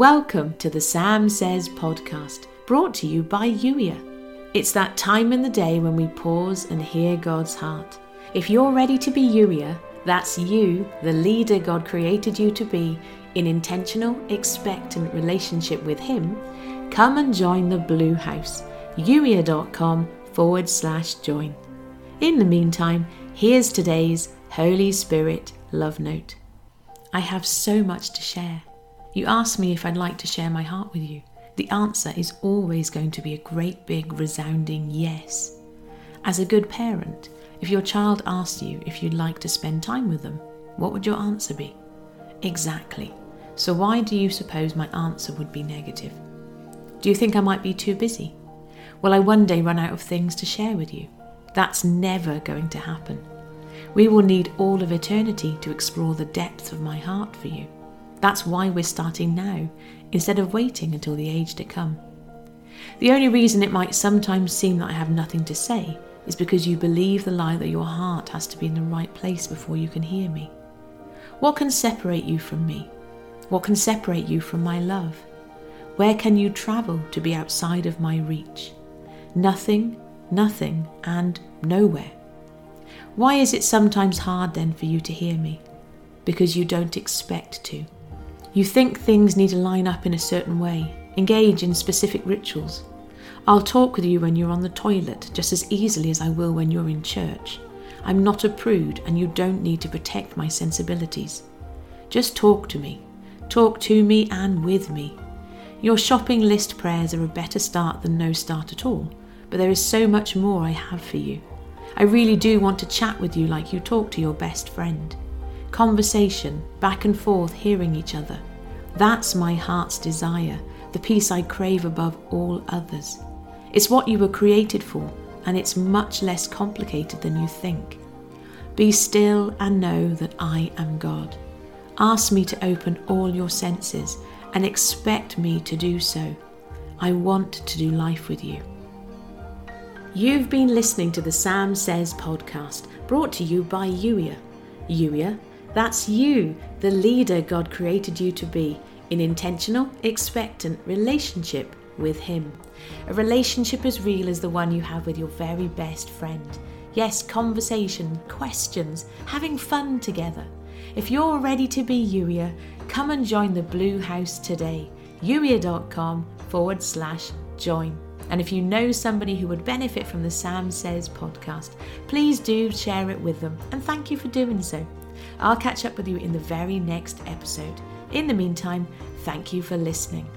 Welcome to the Sam Says podcast, brought to you by Youier. It's that time in the day when we pause and hear God's heart. If you're ready to be Youier, that's you, the leader God created you to be, in intentional, expectant relationship with Him, come and join the Blue House, youier.com forward slash join. In the meantime, here's today's Holy Spirit love note. I have so much to share. You ask me if I'd like to share my heart with you. The answer is always going to be a great big resounding yes. As a good parent, if your child asked you if you'd like to spend time with them, what would your answer be? Exactly. So, why do you suppose my answer would be negative? Do you think I might be too busy? Will I one day run out of things to share with you? That's never going to happen. We will need all of eternity to explore the depth of my heart for you. That's why we're starting now, instead of waiting until the age to come. The only reason it might sometimes seem that I have nothing to say is because you believe the lie that your heart has to be in the right place before you can hear me. What can separate you from me? What can separate you from my love? Where can you travel to be outside of my reach? Nothing, nothing, and nowhere. Why is it sometimes hard then for you to hear me? Because you don't expect to. You think things need to line up in a certain way, engage in specific rituals. I'll talk with you when you're on the toilet just as easily as I will when you're in church. I'm not a prude and you don't need to protect my sensibilities. Just talk to me. Talk to me and with me. Your shopping list prayers are a better start than no start at all, but there is so much more I have for you. I really do want to chat with you like you talk to your best friend conversation, back and forth, hearing each other. That's my heart's desire, the peace I crave above all others. It's what you were created for, and it's much less complicated than you think. Be still and know that I am God. Ask me to open all your senses and expect me to do so. I want to do life with you. You've been listening to the Sam Says podcast, brought to you by Yuya. Youier that's you, the leader God created you to be, in intentional, expectant relationship with Him. A relationship as real as the one you have with your very best friend. Yes, conversation, questions, having fun together. If you're ready to be Youier, come and join the Blue House today. Youier.com forward slash join. And if you know somebody who would benefit from the Sam Says podcast, please do share it with them. And thank you for doing so. I'll catch up with you in the very next episode. In the meantime, thank you for listening.